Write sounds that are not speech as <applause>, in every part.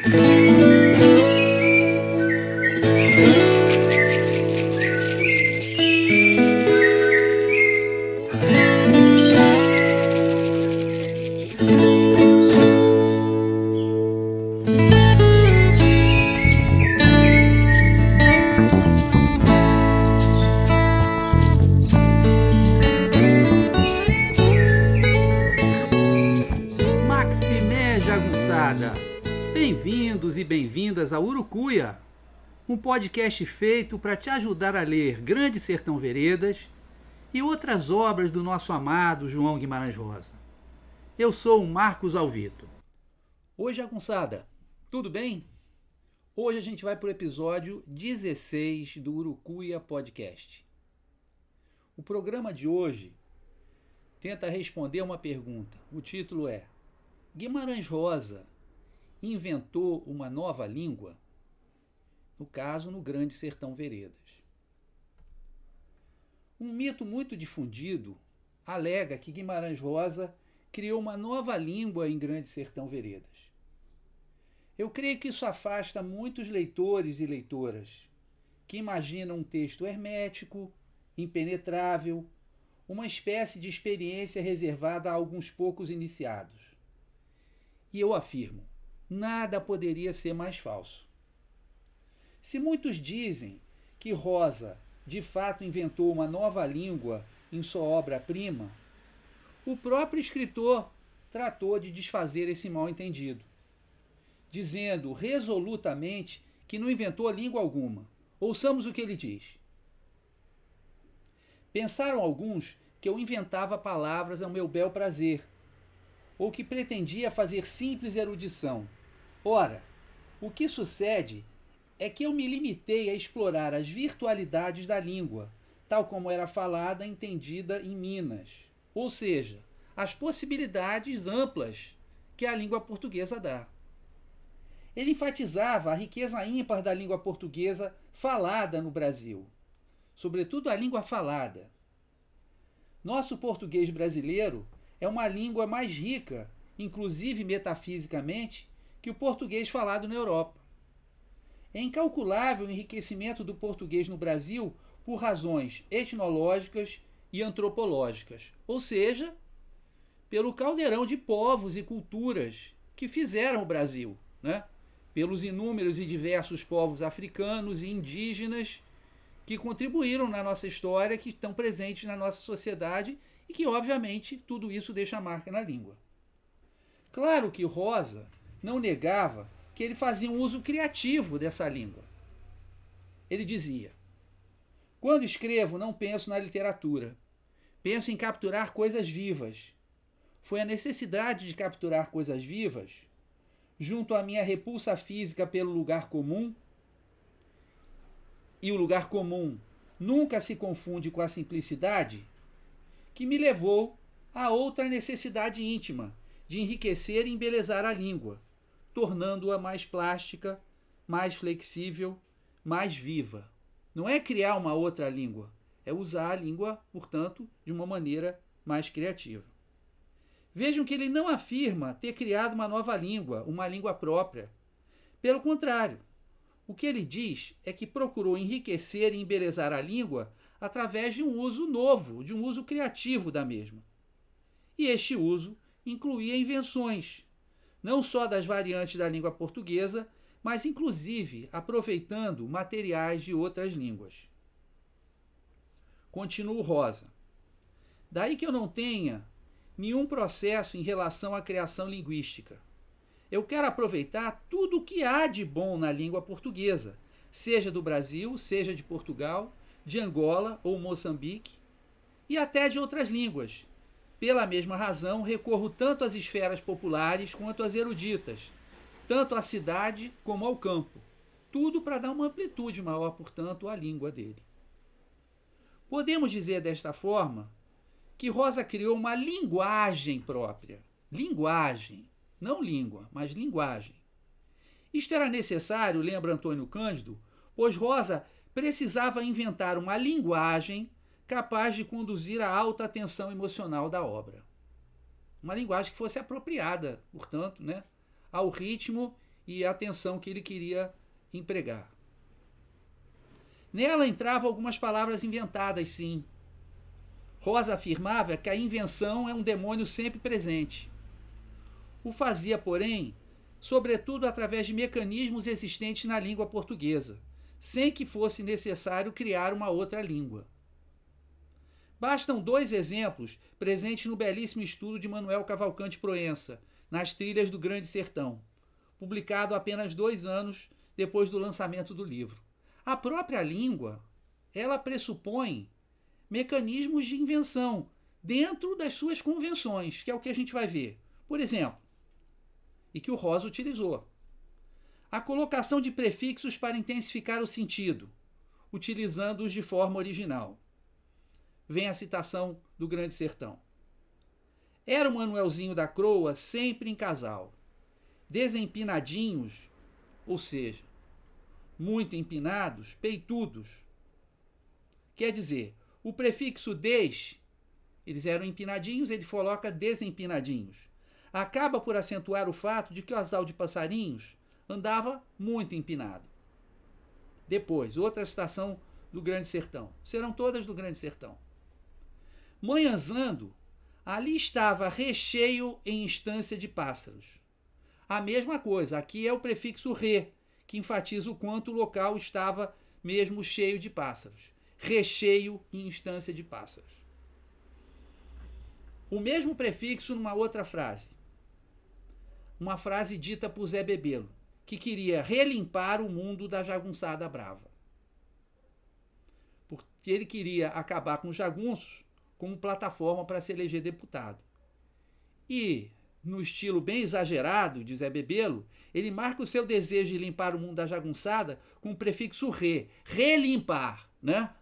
Bem-vindos podcast feito para te ajudar a ler Grande Sertão Veredas e outras obras do nosso amado João Guimarães Rosa. Eu sou o Marcos Alvito. Oi, Jagunçada, tudo bem? Hoje a gente vai para o episódio 16 do Urucuia Podcast. O programa de hoje tenta responder uma pergunta. O título é Guimarães Rosa inventou uma nova língua? No caso, no Grande Sertão Veredas. Um mito muito difundido alega que Guimarães Rosa criou uma nova língua em Grande Sertão Veredas. Eu creio que isso afasta muitos leitores e leitoras que imaginam um texto hermético, impenetrável, uma espécie de experiência reservada a alguns poucos iniciados. E eu afirmo: nada poderia ser mais falso. Se muitos dizem que Rosa de fato inventou uma nova língua em sua obra-prima, o próprio escritor tratou de desfazer esse mal-entendido, dizendo resolutamente que não inventou língua alguma. Ouçamos o que ele diz. Pensaram alguns que eu inventava palavras ao meu bel prazer, ou que pretendia fazer simples erudição Ora, o que sucede é que eu me limitei a explorar as virtualidades da língua, tal como era falada e entendida em Minas, ou seja, as possibilidades amplas que a língua portuguesa dá. Ele enfatizava a riqueza ímpar da língua portuguesa falada no Brasil, sobretudo a língua falada. Nosso português brasileiro é uma língua mais rica, inclusive metafisicamente, que o português falado na Europa. É incalculável o enriquecimento do português no Brasil por razões etnológicas e antropológicas, ou seja, pelo caldeirão de povos e culturas que fizeram o Brasil, né? pelos inúmeros e diversos povos africanos e indígenas que contribuíram na nossa história, que estão presentes na nossa sociedade e que, obviamente, tudo isso deixa marca na língua. Claro que Rosa não negava que ele fazia um uso criativo dessa língua. Ele dizia: Quando escrevo, não penso na literatura. Penso em capturar coisas vivas. Foi a necessidade de capturar coisas vivas, junto à minha repulsa física pelo lugar comum, e o lugar comum nunca se confunde com a simplicidade, que me levou a outra necessidade íntima de enriquecer e embelezar a língua tornando-a mais plástica, mais flexível, mais viva. Não é criar uma outra língua, é usar a língua, portanto, de uma maneira mais criativa. Vejam que ele não afirma ter criado uma nova língua, uma língua própria. Pelo contrário, o que ele diz é que procurou enriquecer e embelezar a língua através de um uso novo, de um uso criativo da mesma. E este uso incluía invenções, não só das variantes da língua portuguesa, mas inclusive aproveitando materiais de outras línguas. Continuo Rosa. Daí que eu não tenha nenhum processo em relação à criação linguística. Eu quero aproveitar tudo o que há de bom na língua portuguesa, seja do Brasil, seja de Portugal, de Angola ou Moçambique, e até de outras línguas, pela mesma razão, recorro tanto às esferas populares quanto às eruditas, tanto à cidade como ao campo, tudo para dar uma amplitude maior, portanto, à língua dele. Podemos dizer desta forma que Rosa criou uma linguagem própria. Linguagem, não língua, mas linguagem. Isto era necessário, lembra Antônio Cândido, pois Rosa precisava inventar uma linguagem capaz de conduzir a alta tensão emocional da obra. Uma linguagem que fosse apropriada, portanto, né, ao ritmo e a atenção que ele queria empregar. Nela entravam algumas palavras inventadas, sim. Rosa afirmava que a invenção é um demônio sempre presente. O fazia, porém, sobretudo através de mecanismos existentes na língua portuguesa, sem que fosse necessário criar uma outra língua. Bastam dois exemplos presentes no belíssimo estudo de Manuel Cavalcante Proença, Nas Trilhas do Grande Sertão, publicado apenas dois anos depois do lançamento do livro. A própria língua, ela pressupõe mecanismos de invenção dentro das suas convenções, que é o que a gente vai ver. Por exemplo, e que o Rosa utilizou. A colocação de prefixos para intensificar o sentido, utilizando-os de forma original. Vem a citação do Grande Sertão. Era o Manuelzinho da Croa sempre em casal, desempinadinhos, ou seja, muito empinados, peitudos. Quer dizer, o prefixo des, eles eram empinadinhos, ele coloca desempinadinhos. Acaba por acentuar o fato de que o asal de passarinhos andava muito empinado. Depois, outra estação do Grande Sertão. Serão todas do Grande Sertão. Manhãzando, ali estava recheio em instância de pássaros. A mesma coisa, aqui é o prefixo re, que enfatiza o quanto o local estava mesmo cheio de pássaros. Recheio em instância de pássaros. O mesmo prefixo numa outra frase. Uma frase dita por Zé Bebelo, que queria relimpar o mundo da jagunçada brava. Porque ele queria acabar com os jagunços como plataforma para se eleger deputado. E no estilo bem exagerado de Zé Bebelo, ele marca o seu desejo de limpar o mundo da jagunçada com o prefixo re, relimpar, né?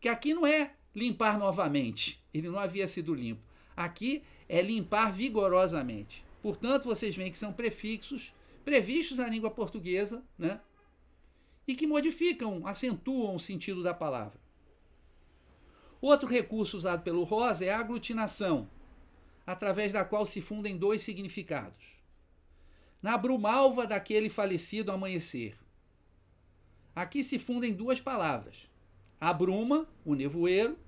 Que aqui não é limpar novamente, ele não havia sido limpo. Aqui é limpar vigorosamente. Portanto, vocês veem que são prefixos previstos na língua portuguesa, né? E que modificam, acentuam o sentido da palavra. Outro recurso usado pelo Rosa é a aglutinação, através da qual se fundem dois significados. Na brumalva daquele falecido amanhecer. Aqui se fundem duas palavras: a bruma, o nevoeiro,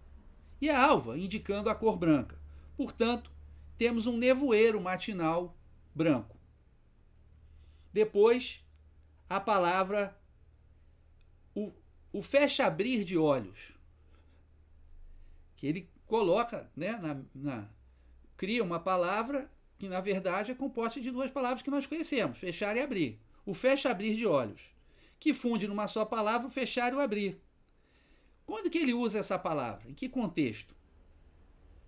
e a alva, indicando a cor branca. Portanto, temos um nevoeiro matinal branco. Depois, a palavra o, o fecha-abrir de olhos, que ele coloca né, na, na, cria uma palavra que, na verdade, é composta de duas palavras que nós conhecemos: fechar e abrir. O fecha-abrir de olhos, que funde numa só palavra o fechar e o abrir. Quando que ele usa essa palavra? Em que contexto?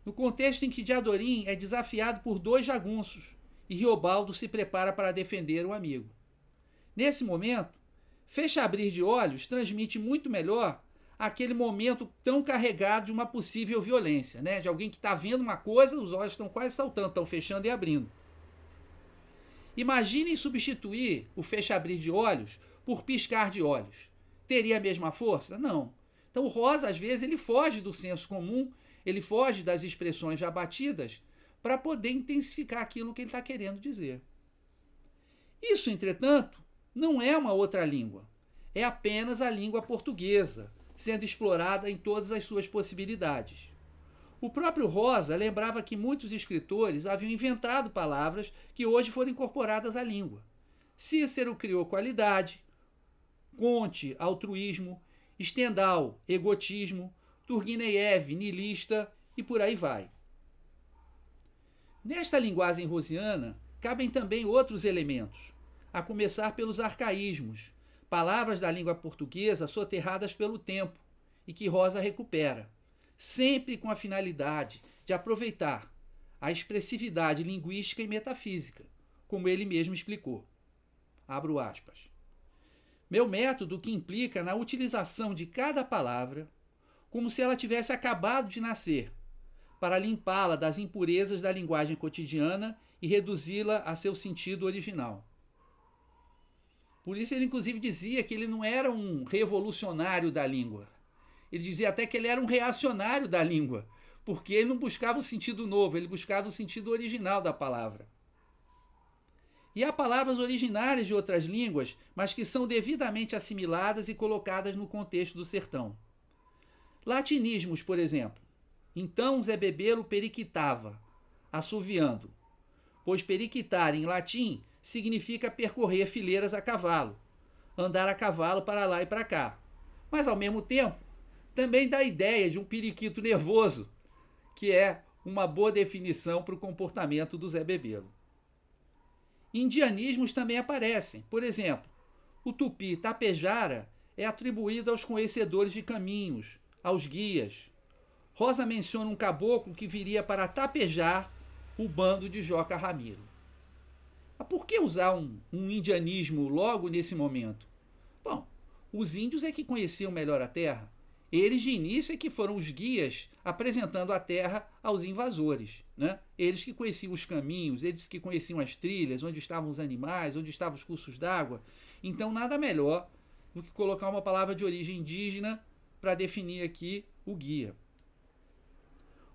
No contexto em que Diadorim é desafiado por dois jagunços e Riobaldo se prepara para defender o amigo. Nesse momento, fecha-abrir de olhos transmite muito melhor aquele momento tão carregado de uma possível violência, né? De alguém que está vendo uma coisa, os olhos estão quase saltando, estão fechando e abrindo. Imaginem substituir o fecha-abrir de olhos por piscar de olhos. Teria a mesma força? Não. Então o Rosa, às vezes, ele foge do senso comum, ele foge das expressões já batidas para poder intensificar aquilo que ele está querendo dizer. Isso, entretanto, não é uma outra língua. É apenas a língua portuguesa, sendo explorada em todas as suas possibilidades. O próprio Rosa lembrava que muitos escritores haviam inventado palavras que hoje foram incorporadas à língua. Cícero criou qualidade, Conte, altruísmo, Stendhal, egotismo, Turgueniev, nilista e por aí vai. Nesta linguagem rosiana, cabem também outros elementos, a começar pelos arcaísmos, palavras da língua portuguesa soterradas pelo tempo e que Rosa recupera, sempre com a finalidade de aproveitar a expressividade linguística e metafísica, como ele mesmo explicou. Abro aspas. Meu método que implica na utilização de cada palavra como se ela tivesse acabado de nascer, para limpá-la das impurezas da linguagem cotidiana e reduzi-la a seu sentido original. Por isso ele inclusive dizia que ele não era um revolucionário da língua. Ele dizia até que ele era um reacionário da língua, porque ele não buscava o sentido novo, ele buscava o sentido original da palavra. E há palavras originárias de outras línguas, mas que são devidamente assimiladas e colocadas no contexto do sertão. Latinismos, por exemplo. Então Zé Bebelo periquitava, assoviando, pois periquitar em latim significa percorrer fileiras a cavalo, andar a cavalo para lá e para cá. Mas ao mesmo tempo, também dá a ideia de um periquito nervoso, que é uma boa definição para o comportamento do Zé Bebelo. Indianismos também aparecem. Por exemplo, o tupi tapejara é atribuído aos conhecedores de caminhos, aos guias. Rosa menciona um caboclo que viria para tapejar o bando de Joca Ramiro. Mas por que usar um, um indianismo logo nesse momento? Bom, os índios é que conheciam melhor a terra. Eles, de início, é que foram os guias apresentando a terra aos invasores. Né? Eles que conheciam os caminhos, eles que conheciam as trilhas, onde estavam os animais, onde estavam os cursos d'água. Então, nada melhor do que colocar uma palavra de origem indígena para definir aqui o guia.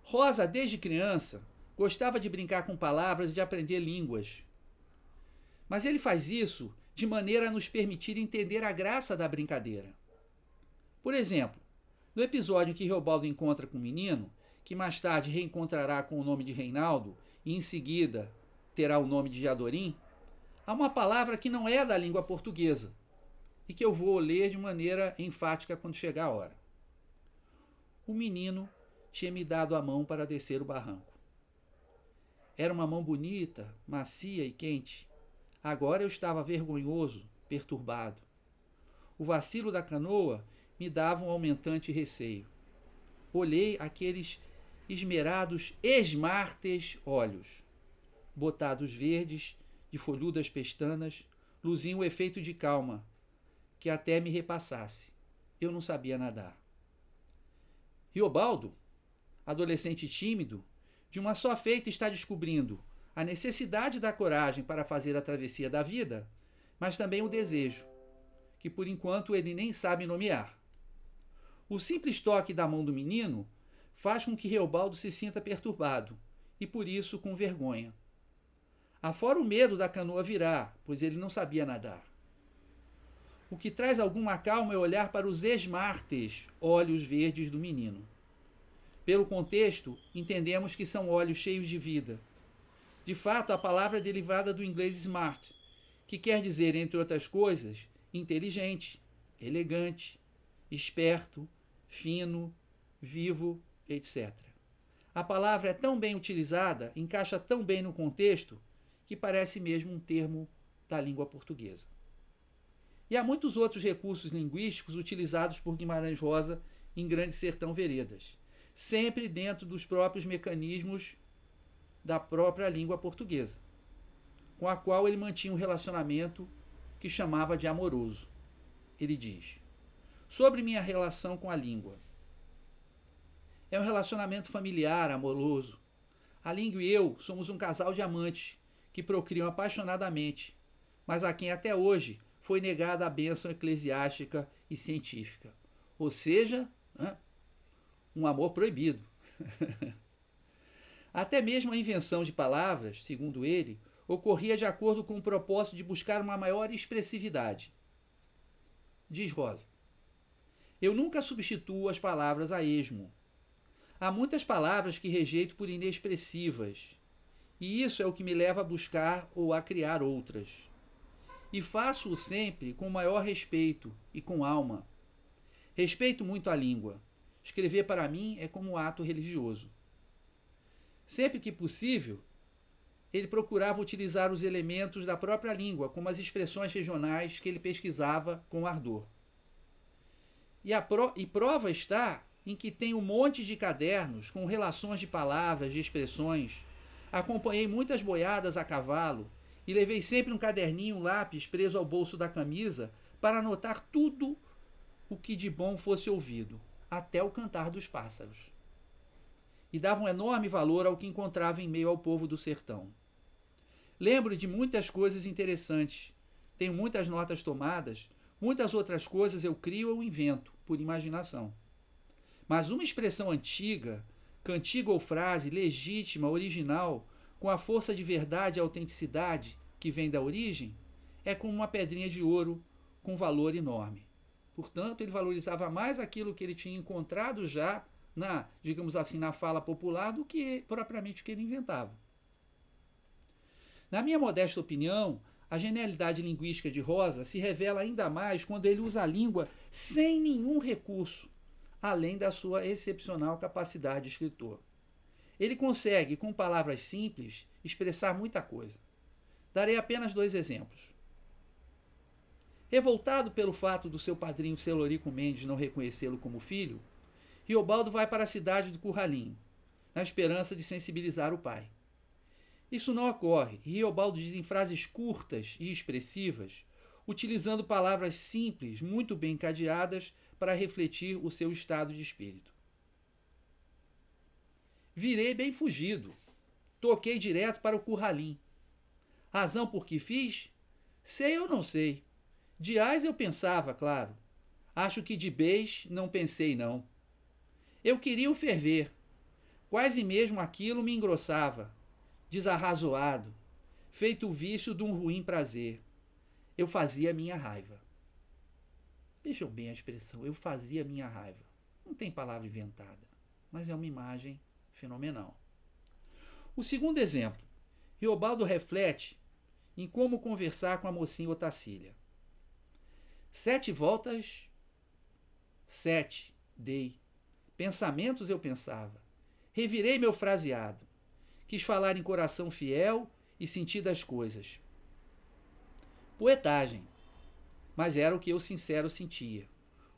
Rosa, desde criança, gostava de brincar com palavras e de aprender línguas. Mas ele faz isso de maneira a nos permitir entender a graça da brincadeira. Por exemplo, no episódio que Reobaldo encontra com o menino, que mais tarde reencontrará com o nome de Reinaldo e em seguida terá o nome de Jadorim, há uma palavra que não é da língua portuguesa e que eu vou ler de maneira enfática quando chegar a hora. O menino tinha me dado a mão para descer o barranco. Era uma mão bonita, macia e quente. Agora eu estava vergonhoso, perturbado. O vacilo da canoa me dava um aumentante receio. Olhei aqueles esmerados esmartes olhos, botados verdes, de folhudas pestanas, luziam o efeito de calma, que até me repassasse. Eu não sabia nadar. Riobaldo, adolescente tímido, de uma só feita está descobrindo a necessidade da coragem para fazer a travessia da vida, mas também o desejo, que por enquanto ele nem sabe nomear. O simples toque da mão do menino faz com que Reobaldo se sinta perturbado e por isso com vergonha. Afora o medo da canoa virar, pois ele não sabia nadar. O que traz alguma calma é olhar para os esmartes olhos verdes do menino. Pelo contexto, entendemos que são olhos cheios de vida. De fato, a palavra é derivada do inglês smart, que quer dizer, entre outras coisas, inteligente, elegante, esperto, fino, vivo, etc. A palavra é tão bem utilizada, encaixa tão bem no contexto, que parece mesmo um termo da língua portuguesa. E há muitos outros recursos linguísticos utilizados por Guimarães Rosa em Grande Sertão Veredas, sempre dentro dos próprios mecanismos da própria língua portuguesa, com a qual ele mantinha um relacionamento que chamava de amoroso. Ele diz: Sobre minha relação com a língua. É um relacionamento familiar, amoroso. A língua e eu somos um casal de amantes que procriam apaixonadamente, mas a quem até hoje foi negada a bênção eclesiástica e científica. Ou seja, um amor proibido. <laughs> Até mesmo a invenção de palavras, segundo ele, ocorria de acordo com o propósito de buscar uma maior expressividade. Diz Rosa. Eu nunca substituo as palavras a esmo. Há muitas palavras que rejeito por inexpressivas, e isso é o que me leva a buscar ou a criar outras. E faço-o sempre com maior respeito e com alma. Respeito muito a língua. Escrever para mim é como um ato religioso. Sempre que possível, ele procurava utilizar os elementos da própria língua, como as expressões regionais que ele pesquisava com ardor. E, a pro, e prova está em que tem um monte de cadernos com relações de palavras, de expressões. Acompanhei muitas boiadas a cavalo e levei sempre um caderninho, um lápis preso ao bolso da camisa para anotar tudo o que de bom fosse ouvido, até o cantar dos pássaros. E dava um enorme valor ao que encontrava em meio ao povo do sertão. Lembro de muitas coisas interessantes. Tenho muitas notas tomadas Muitas outras coisas eu crio ou invento, por imaginação. Mas uma expressão antiga, cantiga ou frase legítima, original, com a força de verdade e autenticidade, que vem da origem, é como uma pedrinha de ouro com valor enorme. Portanto, ele valorizava mais aquilo que ele tinha encontrado já na, digamos assim, na fala popular do que propriamente o que ele inventava. Na minha modesta opinião, a genialidade linguística de Rosa se revela ainda mais quando ele usa a língua sem nenhum recurso, além da sua excepcional capacidade de escritor. Ele consegue, com palavras simples, expressar muita coisa. Darei apenas dois exemplos. Revoltado pelo fato do seu padrinho Celorico Mendes não reconhecê-lo como filho, Riobaldo vai para a cidade do Curralinho, na esperança de sensibilizar o pai. Isso não ocorre, e Riobaldo diz em frases curtas e expressivas, utilizando palavras simples, muito bem encadeadas, para refletir o seu estado de espírito. Virei bem fugido. Toquei direto para o curralim. Razão por que fiz? Sei ou não sei. De ais eu pensava, claro. Acho que de beis não pensei, não. Eu queria o ferver. Quase mesmo aquilo me engrossava desarrazoado, feito o vício de um ruim prazer. Eu fazia minha raiva. Vejam bem a expressão, eu fazia minha raiva. Não tem palavra inventada, mas é uma imagem fenomenal. O segundo exemplo, Riobaldo reflete em como conversar com a mocinha Otacília. Sete voltas, sete, dei. Pensamentos eu pensava. Revirei meu fraseado quis falar em coração fiel e sentir das coisas. Poetagem. Mas era o que eu sincero sentia.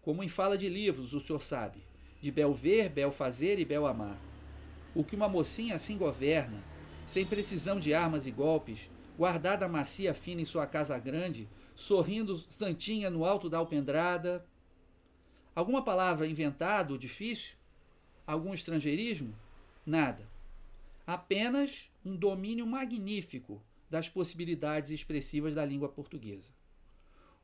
Como em fala de livros, o senhor sabe, de bel ver, bel fazer e bel amar. O que uma mocinha assim governa, sem precisão de armas e golpes, guardada macia fina em sua casa grande, sorrindo santinha no alto da alpendrada. Alguma palavra inventada ou difícil? Algum estrangeirismo? Nada apenas um domínio magnífico das possibilidades expressivas da língua portuguesa.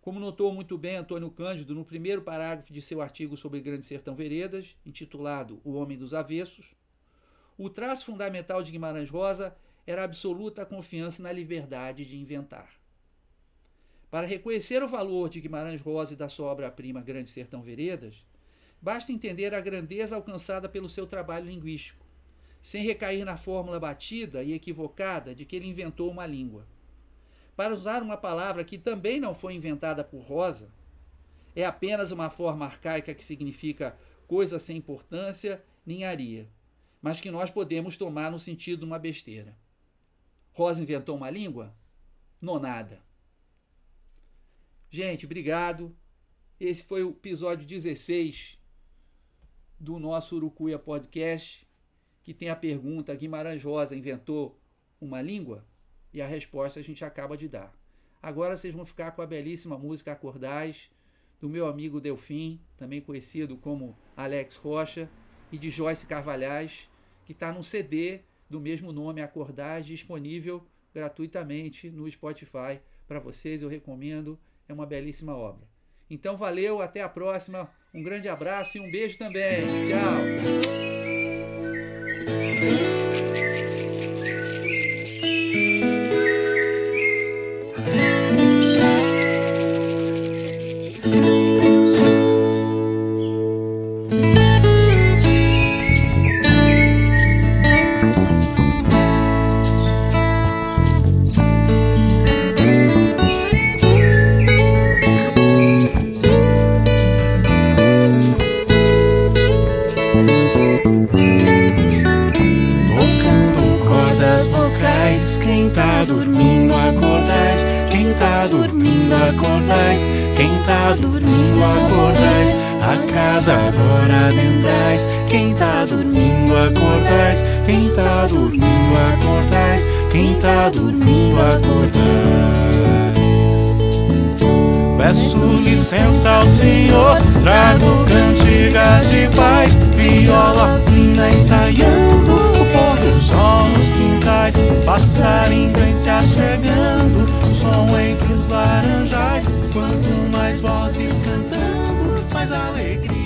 Como notou muito bem Antônio Cândido no primeiro parágrafo de seu artigo sobre Grande Sertão Veredas, intitulado O Homem dos Avessos, o traço fundamental de Guimarães Rosa era a absoluta confiança na liberdade de inventar. Para reconhecer o valor de Guimarães Rosa e da sua obra-prima Grande Sertão Veredas, basta entender a grandeza alcançada pelo seu trabalho linguístico sem recair na fórmula batida e equivocada de que ele inventou uma língua. Para usar uma palavra que também não foi inventada por Rosa, é apenas uma forma arcaica que significa coisa sem importância, ninharia, mas que nós podemos tomar no sentido de uma besteira. Rosa inventou uma língua? Nonada. Gente, obrigado. Esse foi o episódio 16 do nosso Urucuia Podcast que tem a pergunta: Guimarães Rosa inventou uma língua? E a resposta a gente acaba de dar. Agora vocês vão ficar com a belíssima música Acordais, do meu amigo Delfim, também conhecido como Alex Rocha, e de Joyce Carvalhais, que está no CD do mesmo nome, Acordais, disponível gratuitamente no Spotify. Para vocês, eu recomendo, é uma belíssima obra. Então, valeu, até a próxima, um grande abraço e um beijo também. Tchau! Casa agora adentrais. Quem tá dormindo, acordais. Quem tá dormindo, acordais. Quem tá dormindo, acordais. Peço licença ao Senhor, trago cantigas de paz, viola fina ensaiando, o pôr do sol nos quintais, passarinho vem se achegando. Quanto mais vozes cantando, mais alegria.